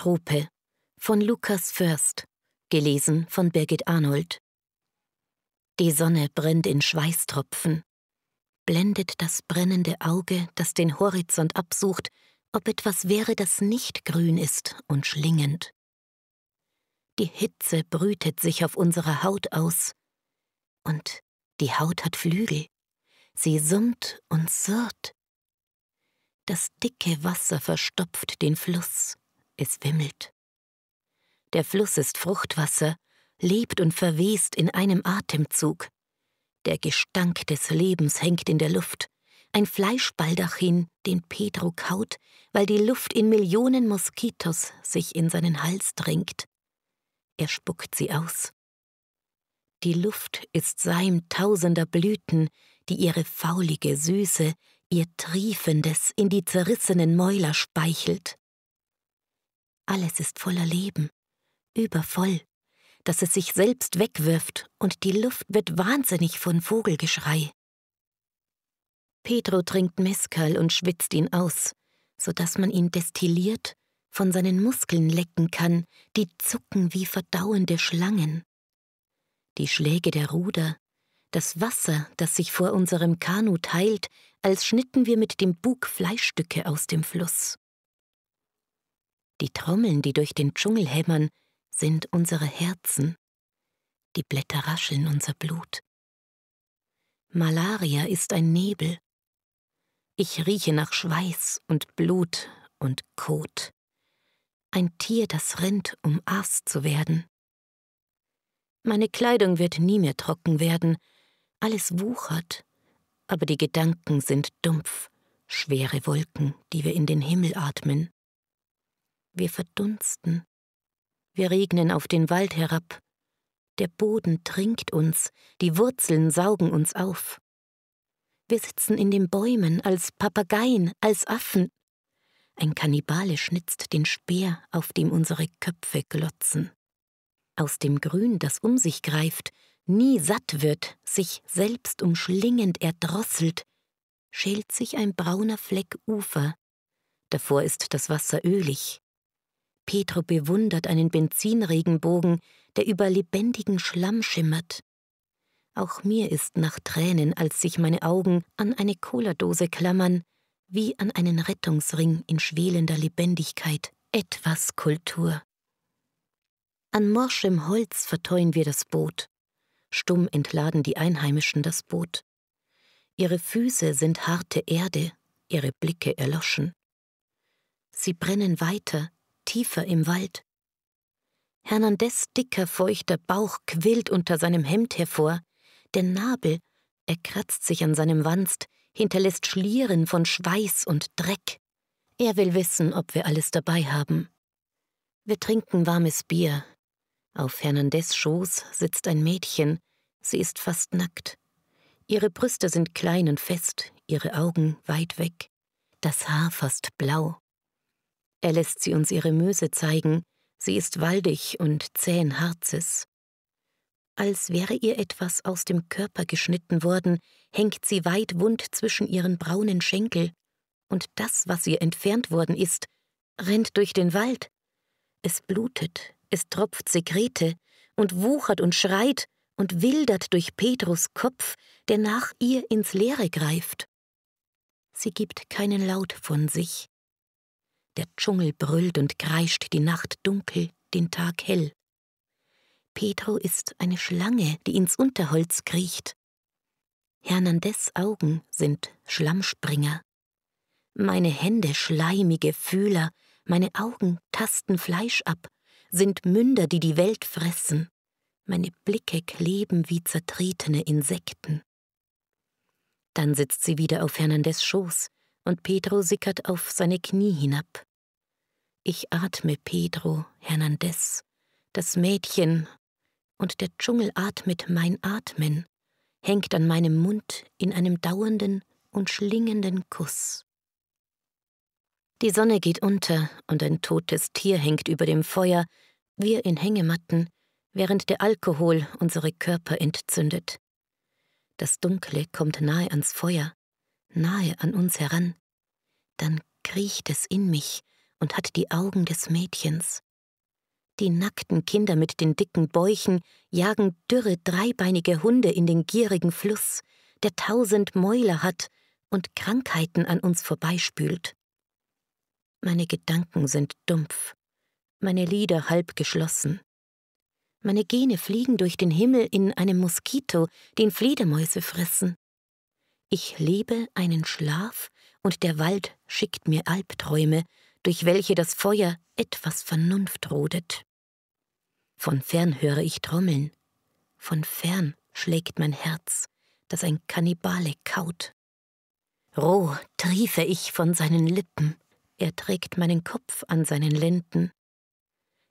Trope von Lukas Först, gelesen von Birgit Arnold. Die Sonne brennt in Schweißtropfen. Blendet das brennende Auge, das den Horizont absucht, ob etwas wäre, das nicht grün ist und schlingend. Die Hitze brütet sich auf unserer Haut aus. Und die Haut hat Flügel. Sie summt und surrt. Das dicke Wasser verstopft den Fluss. Es wimmelt. Der Fluss ist Fruchtwasser, lebt und verwest in einem Atemzug. Der Gestank des Lebens hängt in der Luft, ein Fleischbaldachin, den Pedro kaut, weil die Luft in Millionen Moskitos sich in seinen Hals drängt. Er spuckt sie aus. Die Luft ist Seim tausender Blüten, die ihre faulige Süße, ihr Triefendes in die zerrissenen Mäuler speichelt. Alles ist voller Leben, übervoll, dass es sich selbst wegwirft und die Luft wird wahnsinnig von Vogelgeschrei. Pedro trinkt Mescal und schwitzt ihn aus, so dass man ihn destilliert von seinen Muskeln lecken kann, die zucken wie verdauende Schlangen. Die Schläge der Ruder, das Wasser, das sich vor unserem Kanu teilt, als schnitten wir mit dem Bug Fleischstücke aus dem Fluss. Die Trommeln, die durch den Dschungel hämmern, sind unsere Herzen. Die Blätter rascheln unser Blut. Malaria ist ein Nebel. Ich rieche nach Schweiß und Blut und Kot ein Tier, das rennt, um Aas zu werden. Meine Kleidung wird nie mehr trocken werden, alles wuchert, aber die Gedanken sind dumpf, schwere Wolken, die wir in den Himmel atmen. Wir verdunsten, wir regnen auf den Wald herab, der Boden trinkt uns, die Wurzeln saugen uns auf. Wir sitzen in den Bäumen als Papageien, als Affen, ein Kannibale schnitzt den Speer, auf dem unsere Köpfe glotzen. Aus dem Grün, das um sich greift, nie satt wird, sich selbst umschlingend erdrosselt, schält sich ein brauner Fleck Ufer. Davor ist das Wasser ölig. Petro bewundert einen Benzinregenbogen, der über lebendigen Schlamm schimmert. Auch mir ist nach Tränen, als sich meine Augen an eine Cola-Dose klammern, wie an einen Rettungsring in schwelender Lebendigkeit etwas Kultur. An morschem Holz verteuen wir das Boot. Stumm entladen die Einheimischen das Boot. Ihre Füße sind harte Erde, ihre Blicke erloschen. Sie brennen weiter, tiefer im Wald. Hernandez dicker, feuchter Bauch quillt unter seinem Hemd hervor, der Nabel, er kratzt sich an seinem Wanst, hinterlässt Schlieren von Schweiß und Dreck. Er will wissen, ob wir alles dabei haben. Wir trinken warmes Bier. Auf Hernandez Schoß sitzt ein Mädchen. Sie ist fast nackt. Ihre Brüste sind klein und fest, ihre Augen weit weg, das Haar fast blau. Er lässt sie uns ihre Möse zeigen. Sie ist waldig und zähen Harzes. Als wäre ihr etwas aus dem Körper geschnitten worden, hängt sie weit wund zwischen ihren braunen Schenkel, und das, was ihr entfernt worden ist, rennt durch den Wald. Es blutet, es tropft Sekrete und wuchert und schreit und wildert durch Petrus Kopf, der nach ihr ins Leere greift. Sie gibt keinen Laut von sich. Der Dschungel brüllt und kreischt die Nacht dunkel, den Tag hell. Pedro ist eine Schlange, die ins Unterholz kriecht. Hernandez Augen sind Schlammspringer. Meine Hände schleimige Fühler, meine Augen tasten Fleisch ab, sind Münder, die die Welt fressen. Meine Blicke kleben wie zertretene Insekten. Dann sitzt sie wieder auf Hernandez Schoß und Pedro sickert auf seine Knie hinab. Ich atme Pedro, Hernandez, das Mädchen, und der Dschungel atmet mein Atmen, hängt an meinem Mund in einem dauernden und schlingenden Kuss. Die Sonne geht unter und ein totes Tier hängt über dem Feuer, wir in Hängematten, während der Alkohol unsere Körper entzündet. Das Dunkle kommt nahe ans Feuer, nahe an uns heran. Dann kriecht es in mich und hat die Augen des Mädchens. Die nackten Kinder mit den dicken Bäuchen jagen dürre dreibeinige Hunde in den gierigen Fluss, der tausend Mäuler hat und Krankheiten an uns vorbeispült. Meine Gedanken sind dumpf, meine Lider halb geschlossen. Meine Gene fliegen durch den Himmel in einem Moskito, den Fledermäuse fressen. Ich lebe einen Schlaf, und der Wald schickt mir Albträume, durch welche das Feuer etwas Vernunft rodet. Von fern höre ich Trommeln, von fern schlägt mein Herz, das ein Kannibale kaut. Roh triefe ich von seinen Lippen, er trägt meinen Kopf an seinen Lenden.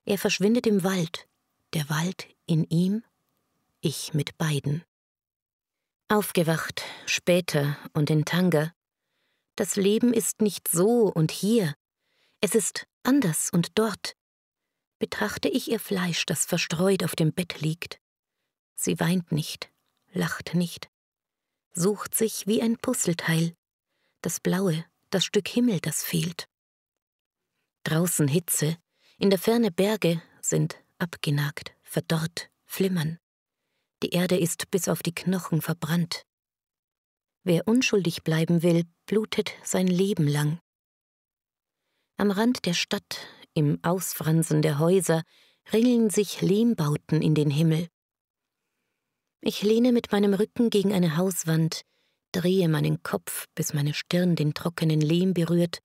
Er verschwindet im Wald, der Wald in ihm, ich mit beiden. Aufgewacht, später und in Tanga. Das Leben ist nicht so und hier, es ist anders und dort. Betrachte ich ihr Fleisch, das verstreut auf dem Bett liegt. Sie weint nicht, lacht nicht, sucht sich wie ein Puzzleteil, das Blaue, das Stück Himmel, das fehlt. Draußen Hitze, in der Ferne Berge sind abgenagt, verdorrt, flimmern. Die Erde ist bis auf die Knochen verbrannt. Wer unschuldig bleiben will, blutet sein Leben lang. Am Rand der Stadt, im Ausfransen der Häuser, ringeln sich Lehmbauten in den Himmel. Ich lehne mit meinem Rücken gegen eine Hauswand, drehe meinen Kopf, bis meine Stirn den trockenen Lehm berührt,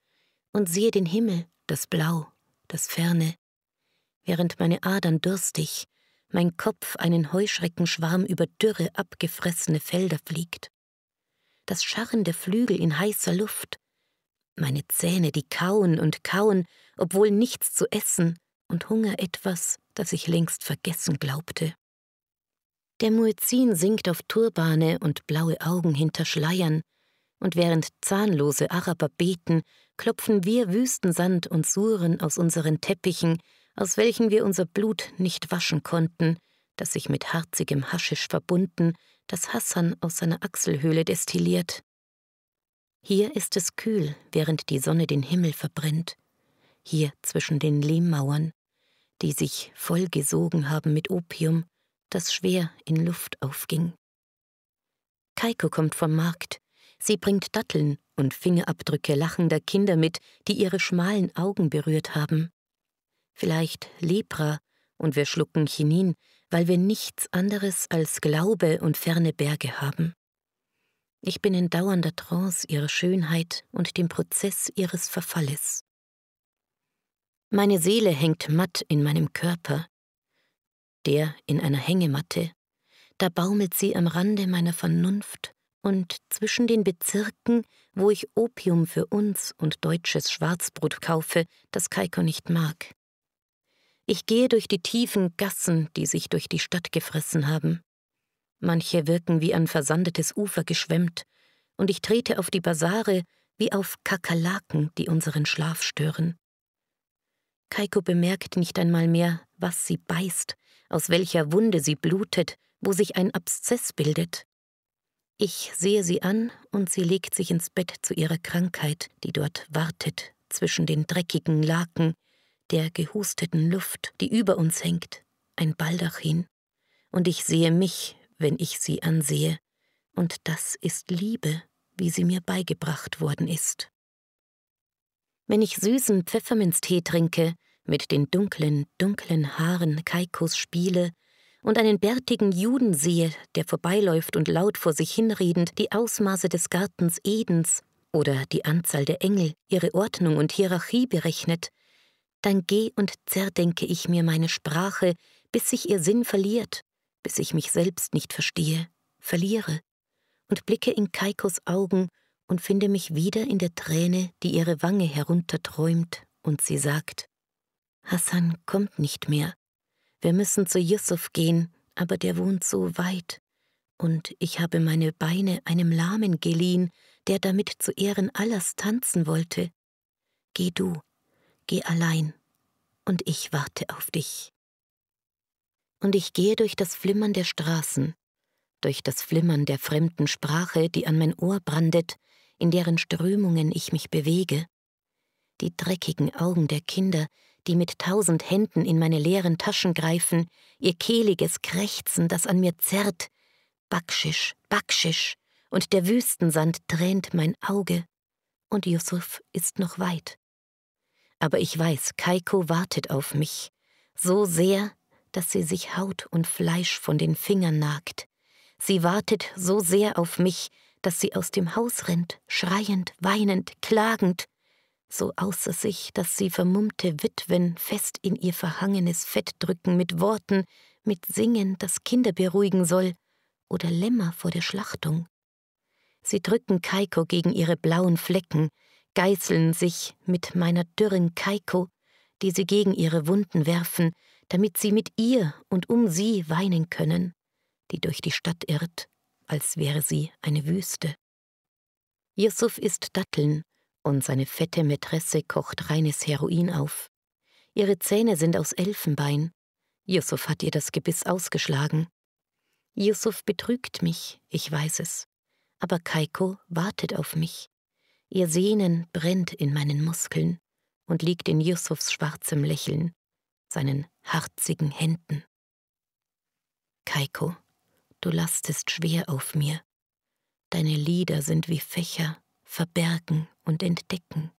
und sehe den Himmel, das Blau, das Ferne, während meine Adern durstig, mein Kopf einen Heuschreckenschwarm über dürre, abgefressene Felder fliegt. Das Scharren der Flügel in heißer Luft, meine Zähne, die kauen und kauen, obwohl nichts zu essen und Hunger etwas, das ich längst vergessen glaubte. Der Muezzin singt auf Turbane und blaue Augen hinter Schleiern, und während zahnlose Araber beten, klopfen wir Wüstensand und Suren aus unseren Teppichen, aus welchen wir unser Blut nicht waschen konnten, das sich mit harzigem Haschisch verbunden, das Hassan aus seiner Achselhöhle destilliert. Hier ist es kühl, während die Sonne den Himmel verbrennt, hier zwischen den Lehmmauern, die sich vollgesogen haben mit Opium, das schwer in Luft aufging. Kaiko kommt vom Markt, sie bringt Datteln und Fingerabdrücke lachender Kinder mit, die ihre schmalen Augen berührt haben vielleicht Lepra, und wir schlucken Chinin, weil wir nichts anderes als Glaube und ferne Berge haben. Ich bin in dauernder Trance ihrer Schönheit und dem Prozess ihres Verfalles. Meine Seele hängt matt in meinem Körper, der in einer Hängematte, da baumelt sie am Rande meiner Vernunft und zwischen den Bezirken, wo ich Opium für uns und deutsches Schwarzbrot kaufe, das Kaiko nicht mag. Ich gehe durch die tiefen Gassen, die sich durch die Stadt gefressen haben. Manche wirken wie ein versandetes Ufer geschwemmt, und ich trete auf die Basare wie auf Kakerlaken, die unseren Schlaf stören. Kaiko bemerkt nicht einmal mehr, was sie beißt, aus welcher Wunde sie blutet, wo sich ein Abszess bildet. Ich sehe sie an und sie legt sich ins Bett zu ihrer Krankheit, die dort wartet zwischen den dreckigen Laken, der gehusteten Luft, die über uns hängt, ein Baldachin, und ich sehe mich, wenn ich sie ansehe, und das ist Liebe, wie sie mir beigebracht worden ist. Wenn ich süßen Pfefferminztee trinke, mit den dunklen, dunklen Haaren Kaikos spiele und einen bärtigen Juden sehe, der vorbeiläuft und laut vor sich hinredend die Ausmaße des Gartens Edens oder die Anzahl der Engel, ihre Ordnung und Hierarchie berechnet, dann geh und zerdenke ich mir meine Sprache, bis sich ihr Sinn verliert, bis ich mich selbst nicht verstehe, verliere, und blicke in Kaikos Augen und finde mich wieder in der Träne, die ihre Wange herunterträumt, und sie sagt, Hassan kommt nicht mehr. Wir müssen zu Yusuf gehen, aber der wohnt so weit. Und ich habe meine Beine einem Lahmen geliehen, der damit zu Ehren Allahs tanzen wollte. Geh du, Geh allein, und ich warte auf dich. Und ich gehe durch das Flimmern der Straßen, durch das Flimmern der fremden Sprache, die an mein Ohr brandet, in deren Strömungen ich mich bewege. die dreckigen Augen der Kinder, die mit tausend Händen in meine leeren Taschen greifen, ihr kehliges Krächzen, das an mir zerrt. Backschisch, Backschisch, und der Wüstensand tränt mein Auge, und Yusuf ist noch weit. Aber ich weiß, Kaiko wartet auf mich, so sehr, dass sie sich Haut und Fleisch von den Fingern nagt. Sie wartet so sehr auf mich, dass sie aus dem Haus rennt, schreiend, weinend, klagend, so außer sich, dass sie vermummte Witwen fest in ihr verhangenes Fett drücken mit Worten, mit Singen, das Kinder beruhigen soll, oder Lämmer vor der Schlachtung. Sie drücken Kaiko gegen ihre blauen Flecken, geißeln sich mit meiner dürren Kaiko, die sie gegen ihre Wunden werfen, damit sie mit ihr und um sie weinen können, die durch die Stadt irrt, als wäre sie eine Wüste. Yusuf isst Datteln, und seine fette Mätresse kocht reines Heroin auf. Ihre Zähne sind aus Elfenbein. Yusuf hat ihr das Gebiss ausgeschlagen. Yusuf betrügt mich, ich weiß es. Aber Kaiko wartet auf mich. Ihr Sehnen brennt in meinen Muskeln und liegt in Yusufs schwarzem Lächeln, seinen harzigen Händen. Kaiko, du lastest schwer auf mir. Deine Lieder sind wie Fächer, verbergen und entdecken.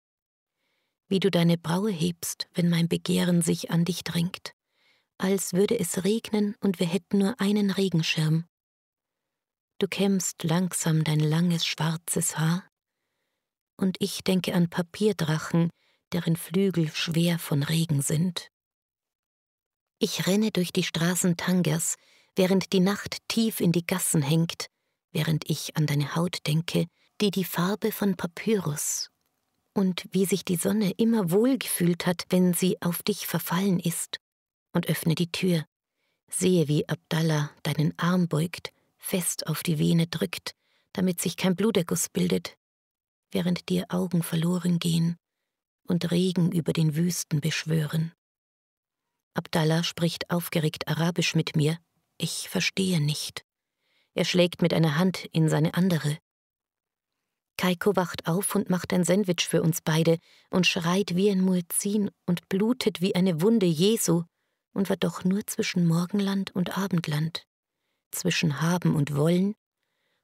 Wie du deine Braue hebst, wenn mein Begehren sich an dich drängt, als würde es regnen und wir hätten nur einen Regenschirm. Du kämmst langsam dein langes schwarzes Haar, und ich denke an Papierdrachen, deren Flügel schwer von Regen sind. Ich renne durch die Straßen Tangers, während die Nacht tief in die Gassen hängt, während ich an deine Haut denke, die die Farbe von Papyrus und wie sich die Sonne immer wohlgefühlt hat, wenn sie auf dich verfallen ist, und öffne die Tür, sehe, wie Abdallah deinen Arm beugt, fest auf die Vene drückt, damit sich kein Bluterguss bildet, während dir Augen verloren gehen und Regen über den Wüsten beschwören. Abdallah spricht aufgeregt Arabisch mit mir, ich verstehe nicht. Er schlägt mit einer Hand in seine andere. Kaiko wacht auf und macht ein Sandwich für uns beide und schreit wie ein Muezzin und blutet wie eine Wunde Jesu und war doch nur zwischen Morgenland und Abendland, zwischen Haben und Wollen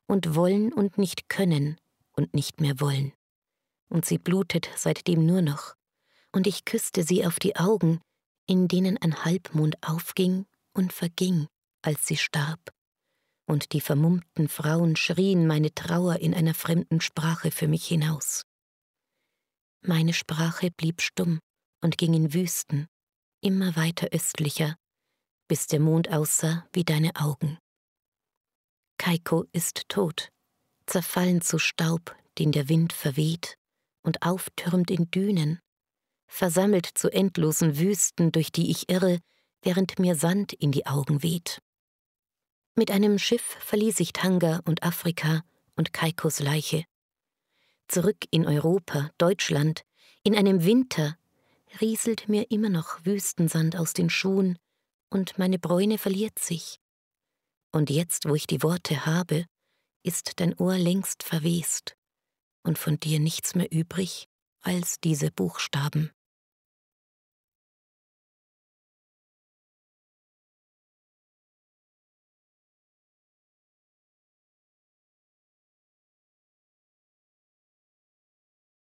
und Wollen und nicht können und nicht mehr wollen. Und sie blutet seitdem nur noch, und ich küsste sie auf die Augen, in denen ein Halbmond aufging und verging, als sie starb und die vermummten Frauen schrien meine Trauer in einer fremden Sprache für mich hinaus. Meine Sprache blieb stumm und ging in Wüsten, immer weiter östlicher, bis der Mond aussah wie deine Augen. Kaiko ist tot, zerfallen zu Staub, den der Wind verweht und auftürmt in Dünen, versammelt zu endlosen Wüsten, durch die ich irre, während mir Sand in die Augen weht. Mit einem Schiff verließ ich Tanga und Afrika und Kaikos Leiche. Zurück in Europa, Deutschland, in einem Winter, rieselt mir immer noch Wüstensand aus den Schuhen und meine Bräune verliert sich. Und jetzt, wo ich die Worte habe, ist dein Ohr längst verwest und von dir nichts mehr übrig als diese Buchstaben.